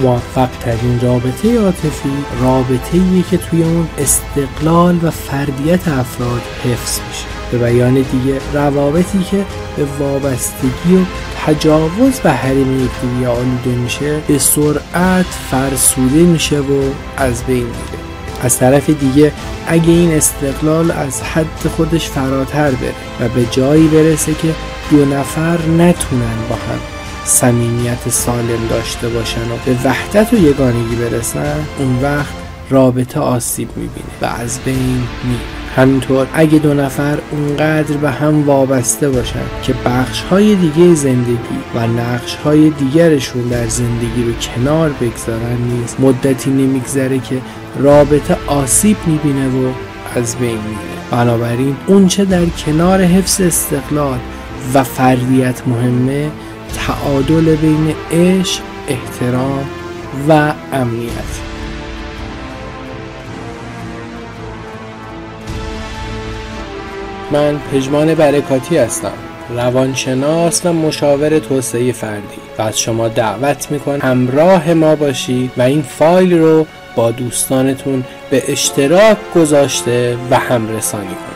موفق ترین رابطه عاطفی رابطه که توی اون استقلال و فردیت افراد حفظ میشه. به بیان دیگه روابطی که به وابستگی و تجاوز به حریم یکدیگه آلوده میشه به سرعت فرسوده میشه و از بین میره. از طرف دیگه اگه این استقلال از حد خودش فراتر بره و به جایی برسه که دو نفر نتونن با هم صمیمیت سالم داشته باشن و به وحدت و یگانگی برسن اون وقت رابطه آسیب می‌بینه و از بین میره. همینطور اگه دو نفر اونقدر به هم وابسته باشن که بخش های دیگه زندگی و نقش های دیگرشون در زندگی رو کنار بگذارن نیست مدتی نمیگذره که رابطه آسیب می‌بینه و از بین میره. بنابراین اونچه در کنار حفظ استقلال و فردیت مهمه تعادل بین عشق احترام و امنیت. من پژمان برکاتی هستم روانشناس و مشاور توسعه فردی و از شما دعوت می‌کنم همراه ما باشید و این فایل رو با دوستانتون به اشتراک گذاشته و همرسانی کنید.